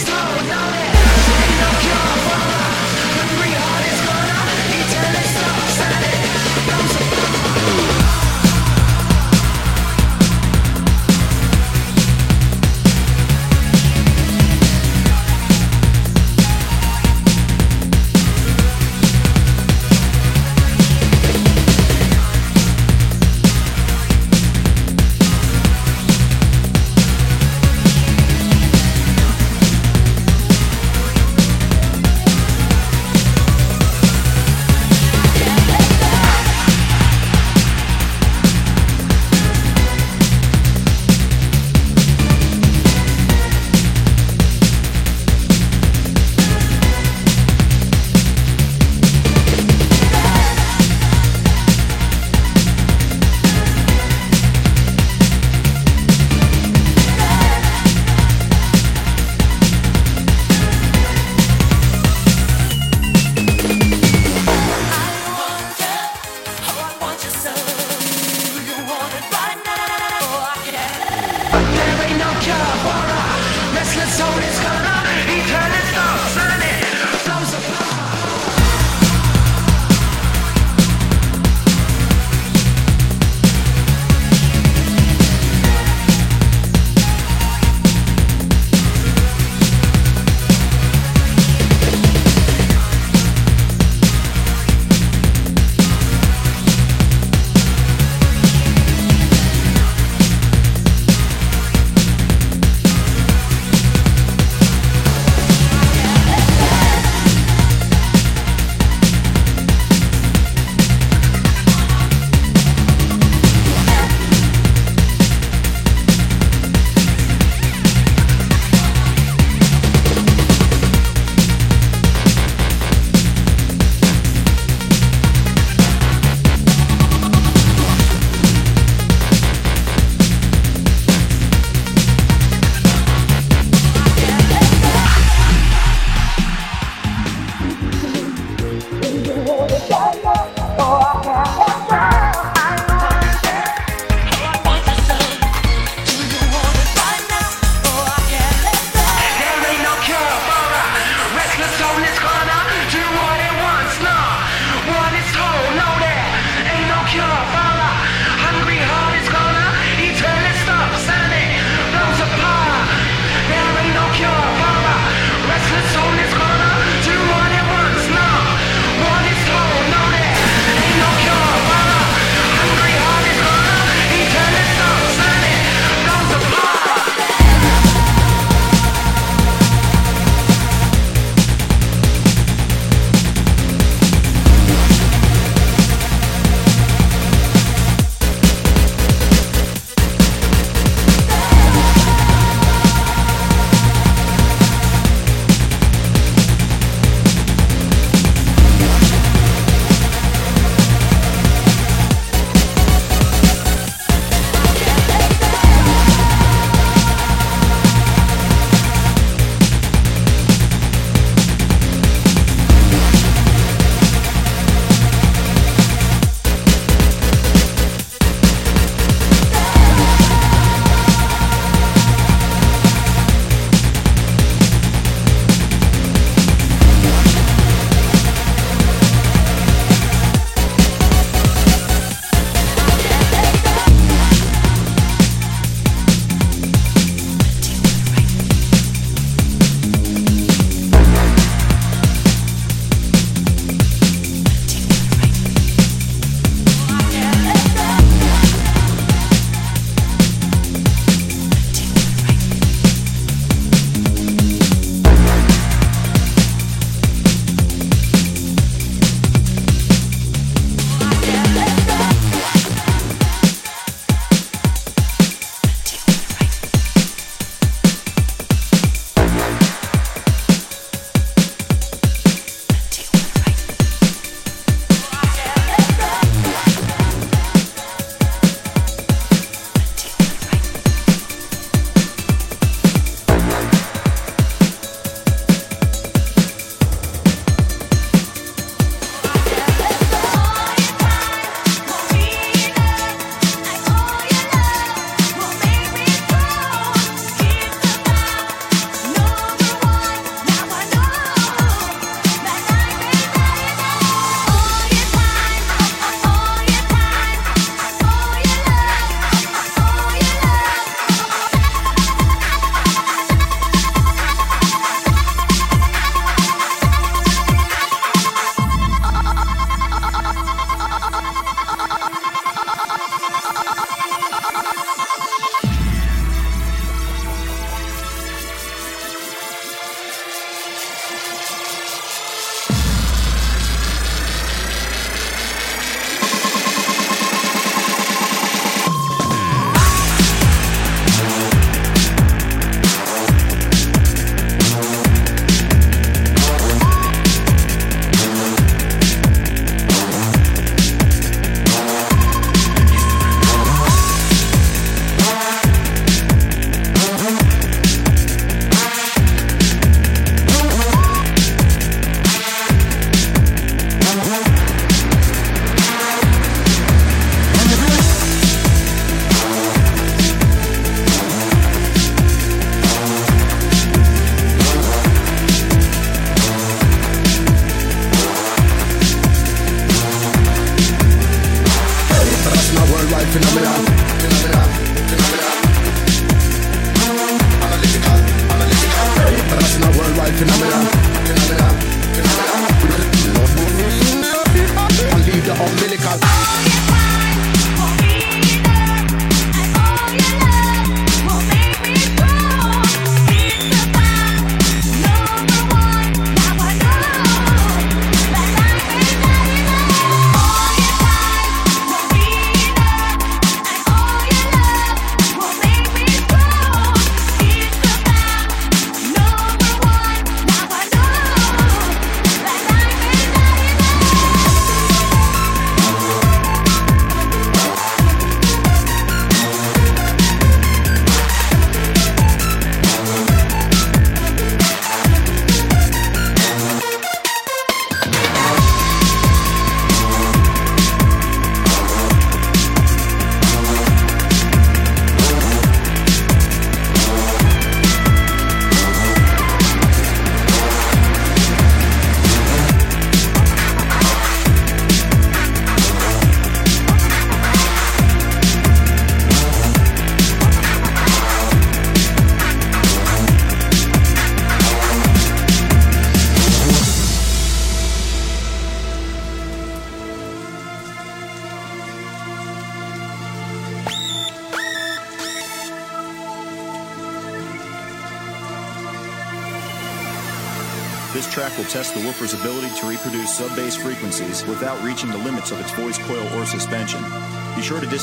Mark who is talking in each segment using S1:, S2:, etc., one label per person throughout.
S1: slow, don't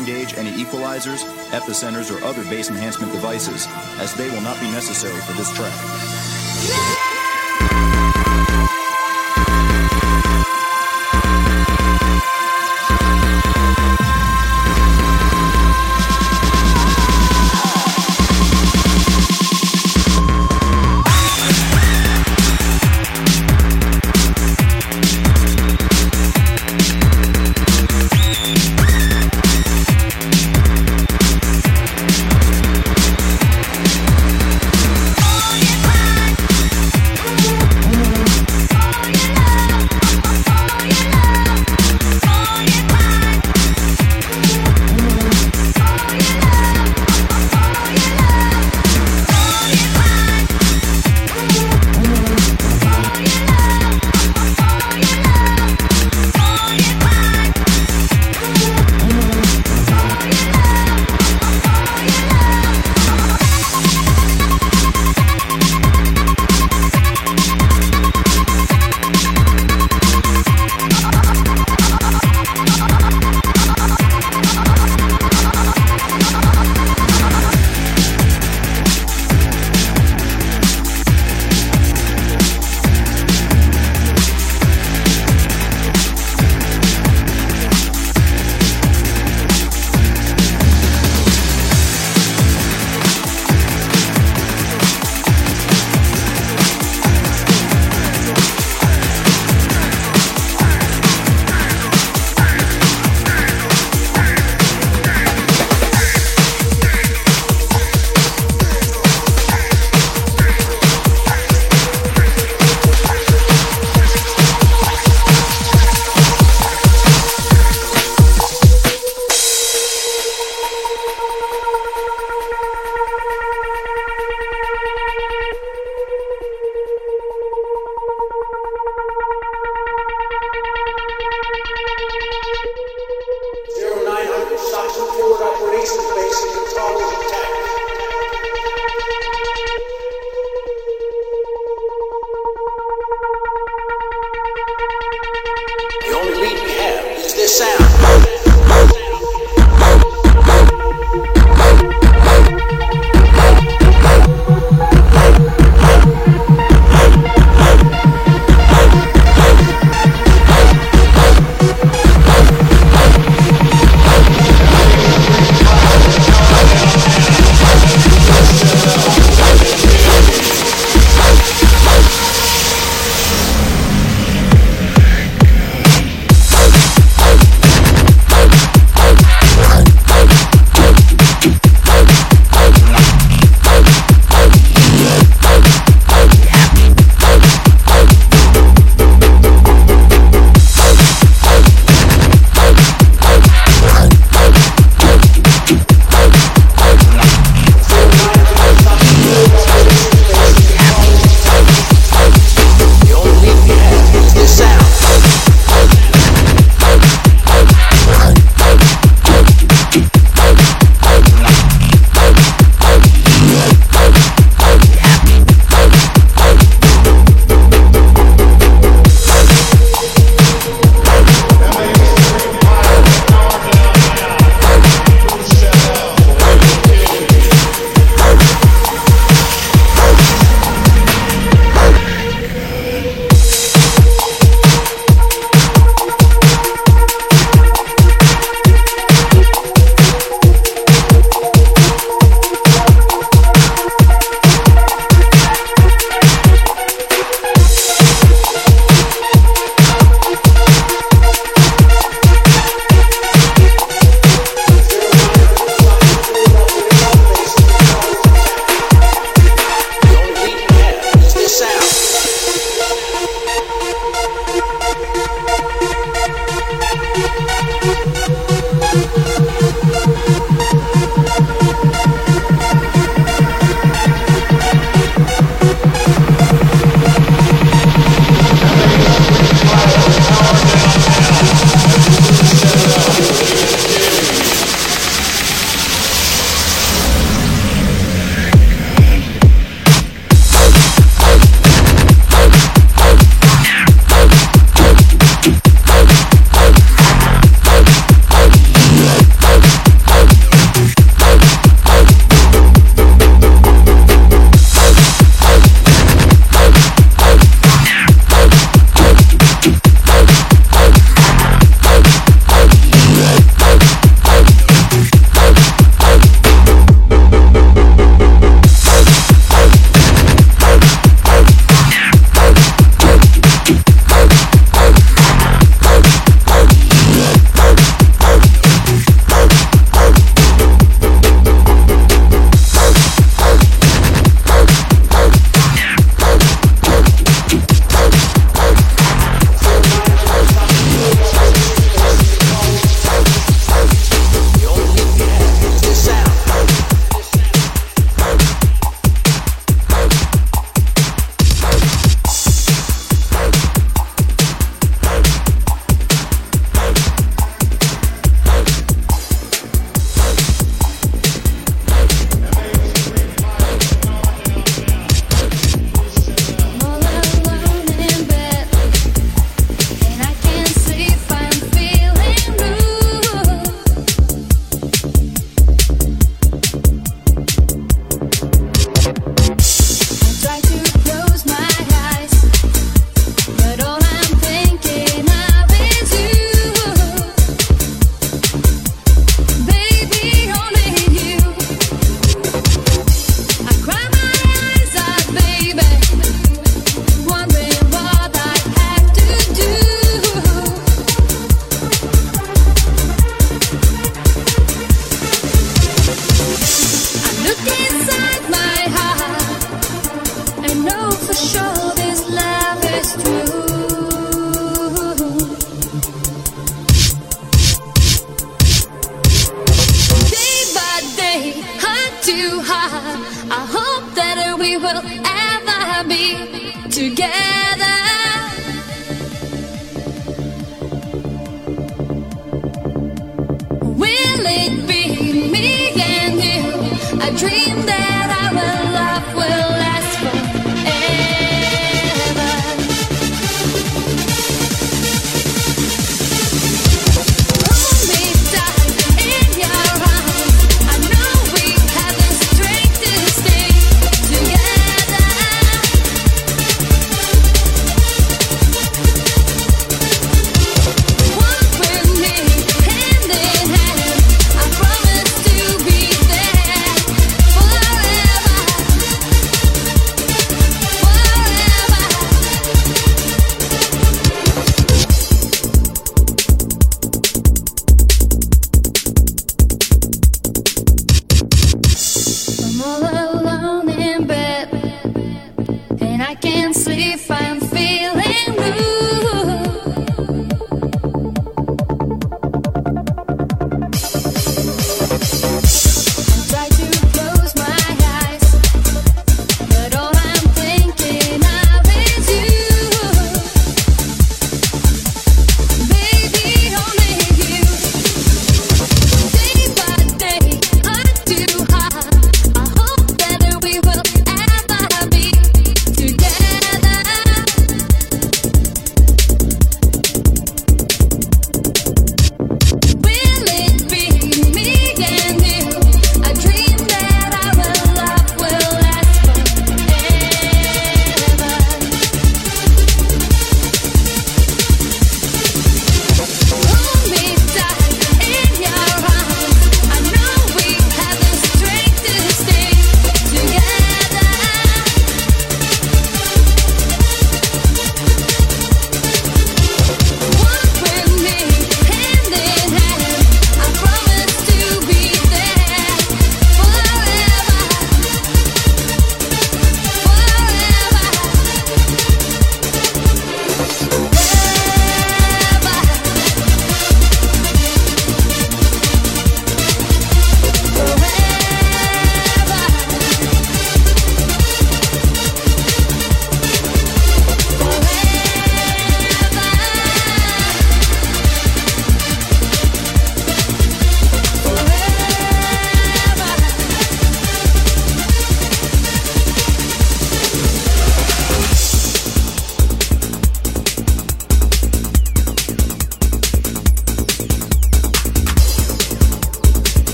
S1: disengage any equalizers, epicenters, or other bass enhancement devices, as they will not be necessary for this track.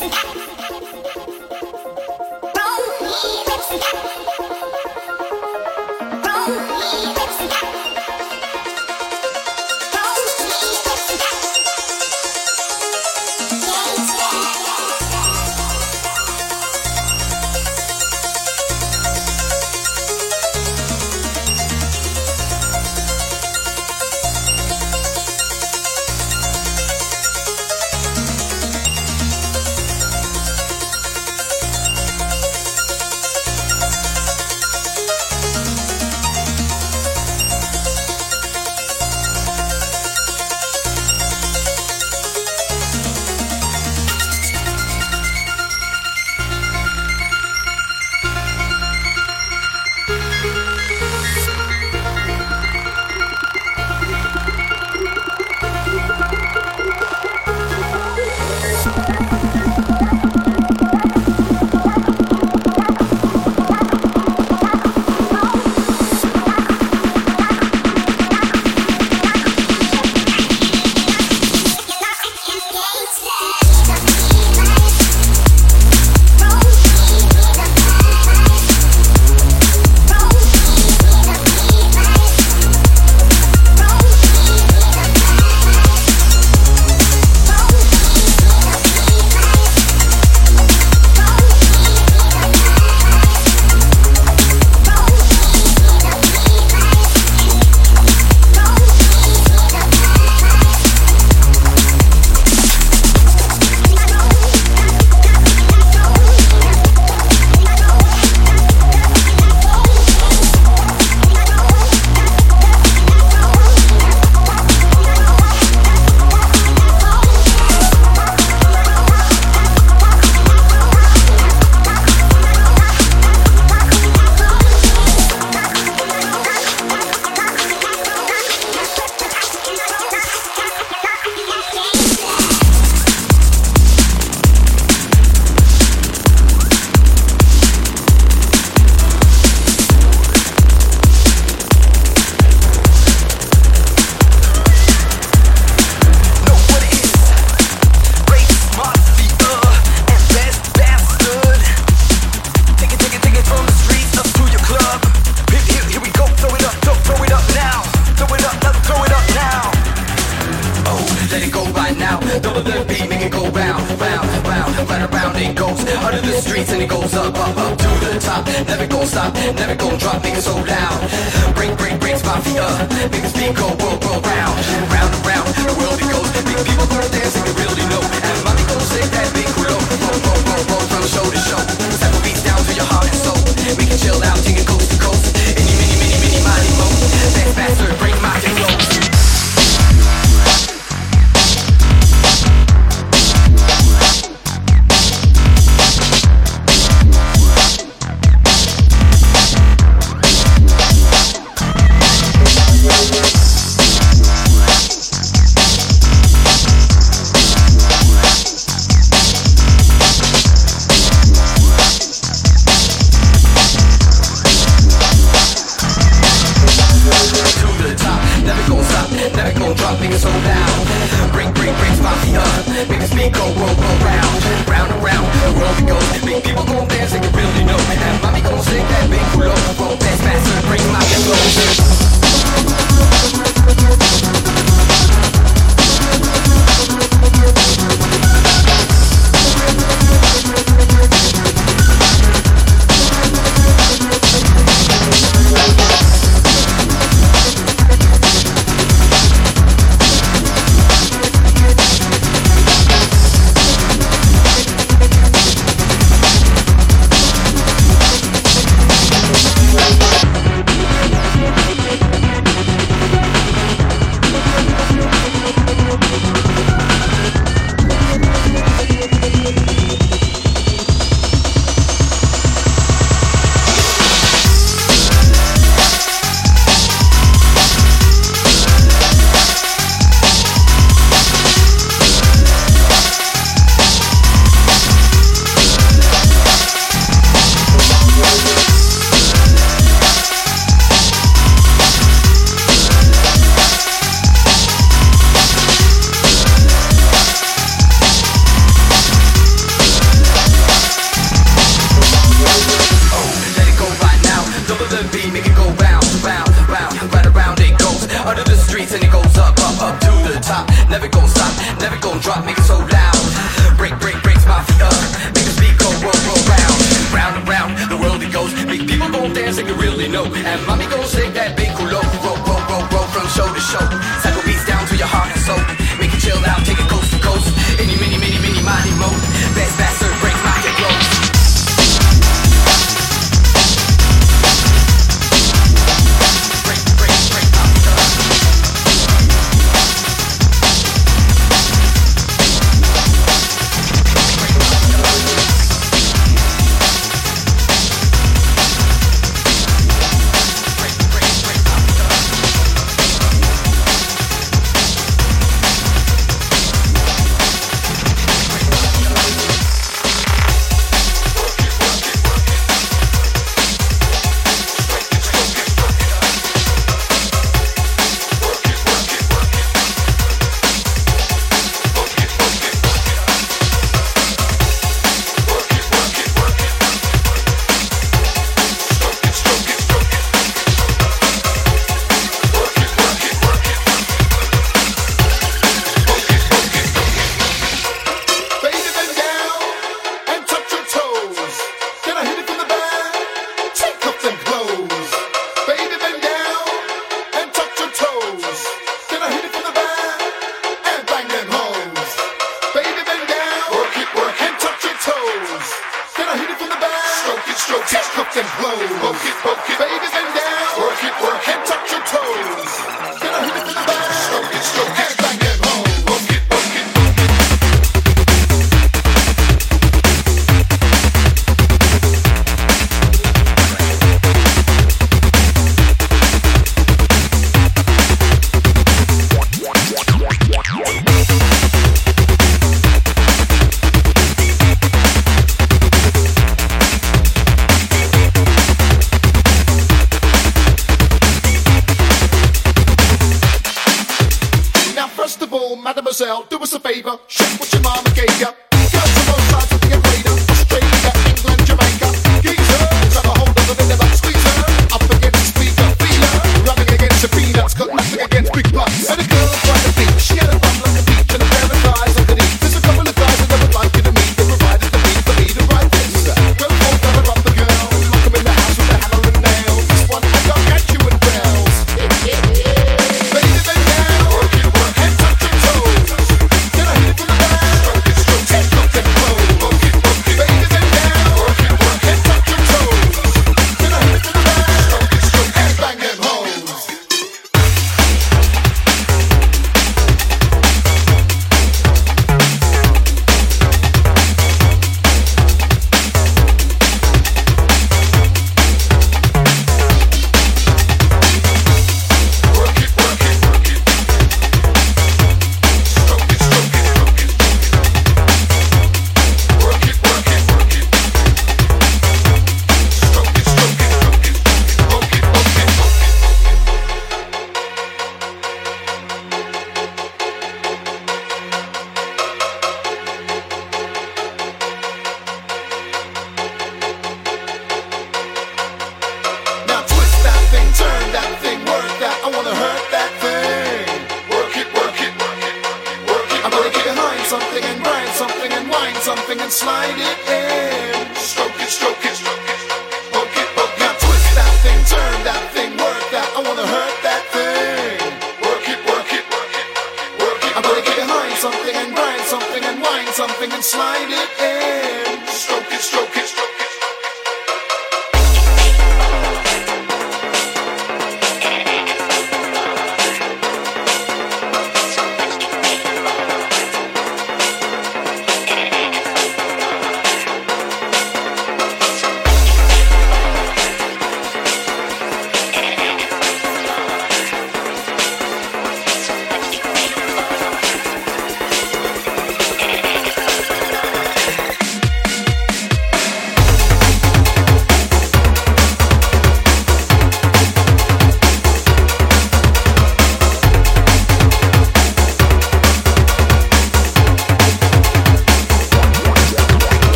S2: Roll me, lips and under the
S3: streets and it goes up, up, up to the top. Never gonna stop, never gonna drop, make it so loud. Break, break, breaks my
S4: feet up, make this beat go world, world round. Round and round, the world it goes. Make people learn dancing, you really know. And my people say that big crew. Roll, roll, roll, roll from show to show. Several beats down to your heart and soul. We can chill out, take
S5: it coast to coast. Any, mini, mini, mini, mini, mo. Dance faster, break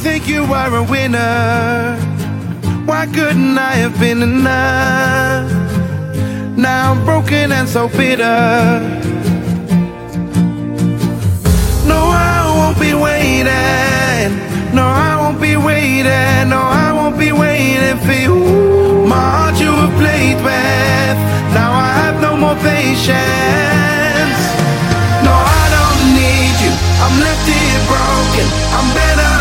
S5: think you are a
S6: winner. Why couldn't I have been enough? Now I'm broken and so bitter. No, I won't be waiting. No, I won't be waiting. No, I won't be waiting for you. My heart you have played with. Now I have no more patience. No, I don't need you. I'm left here broken. I'm better.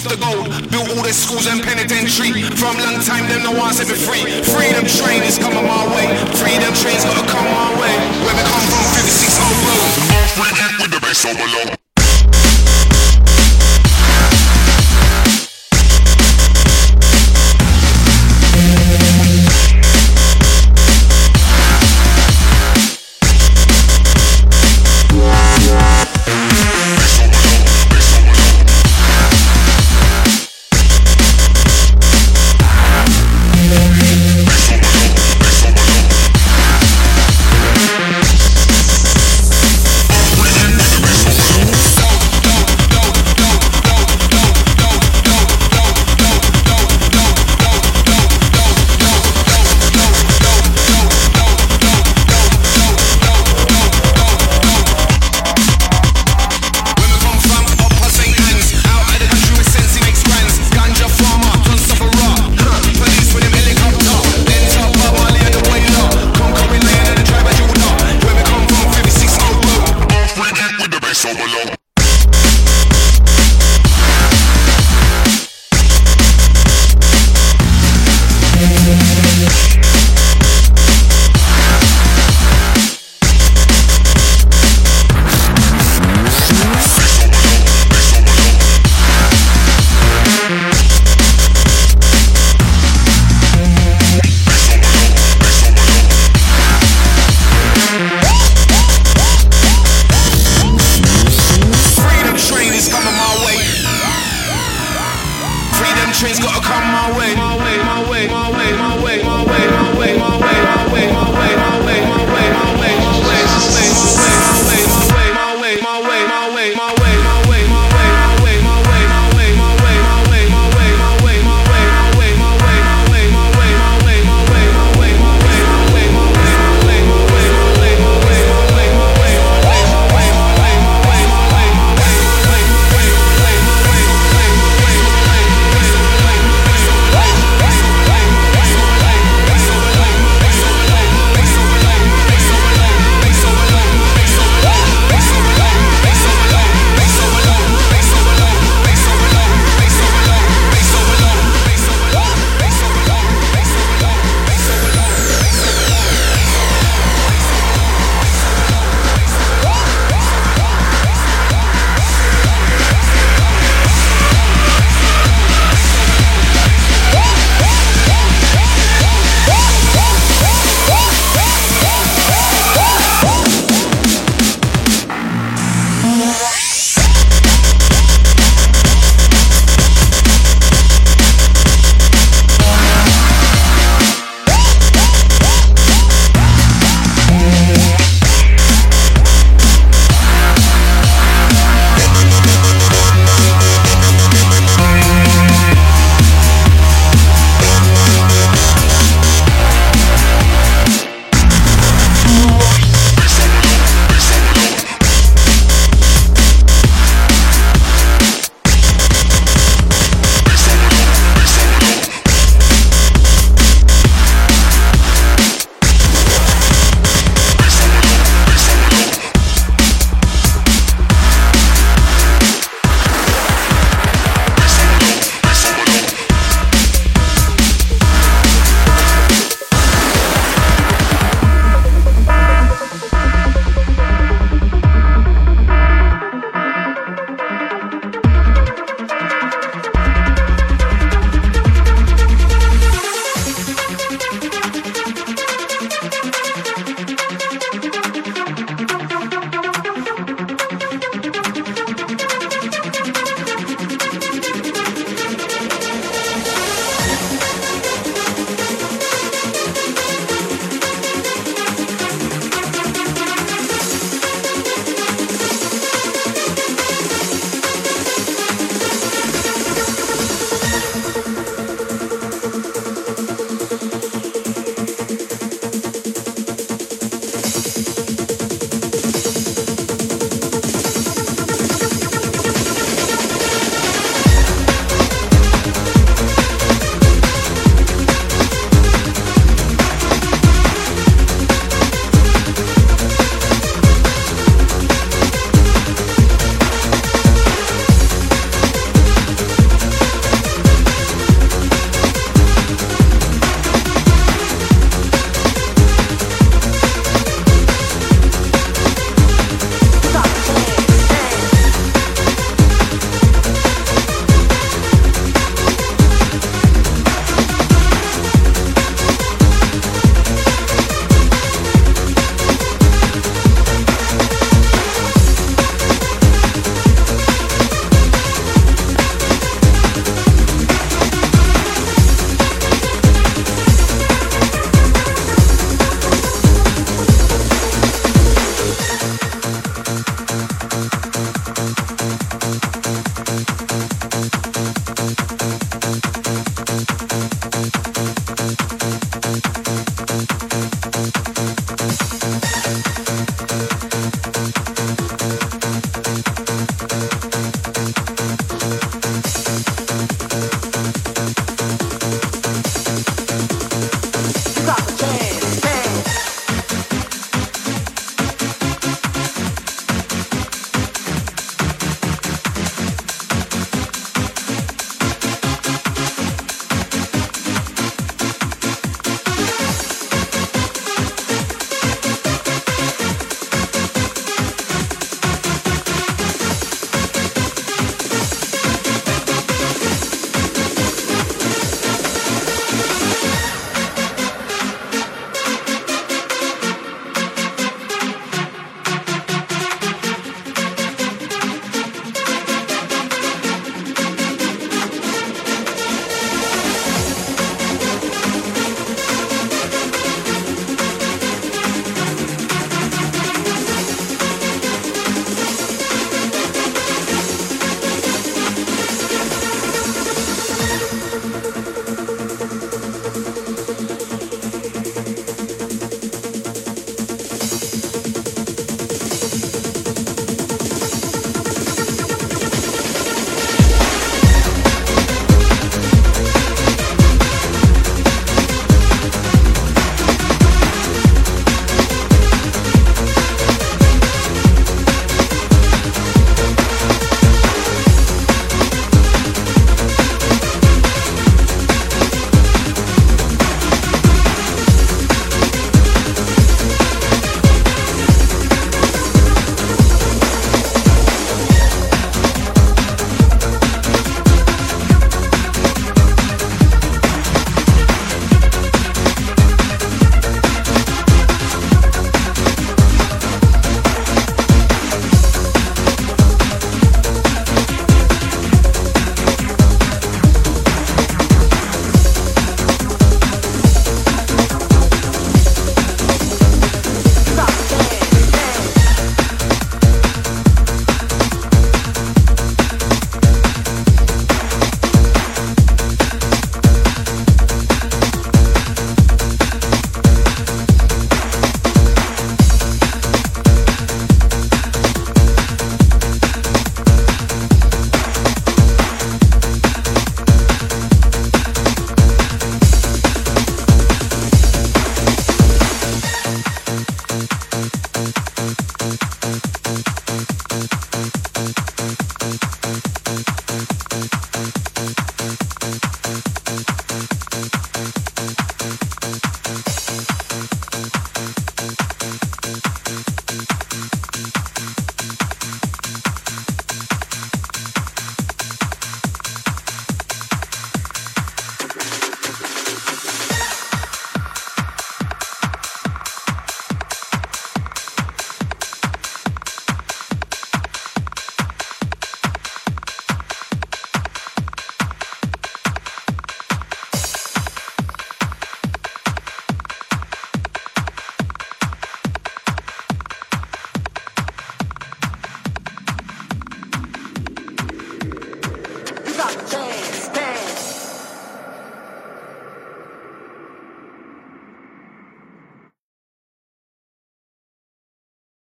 S7: off the gold. Built all the schools and penitentiary. From long time, them no one set me free. Freedom train is coming my way. Freedom train's gotta come my way. Where we come from, 56 old road. North with the bass overload.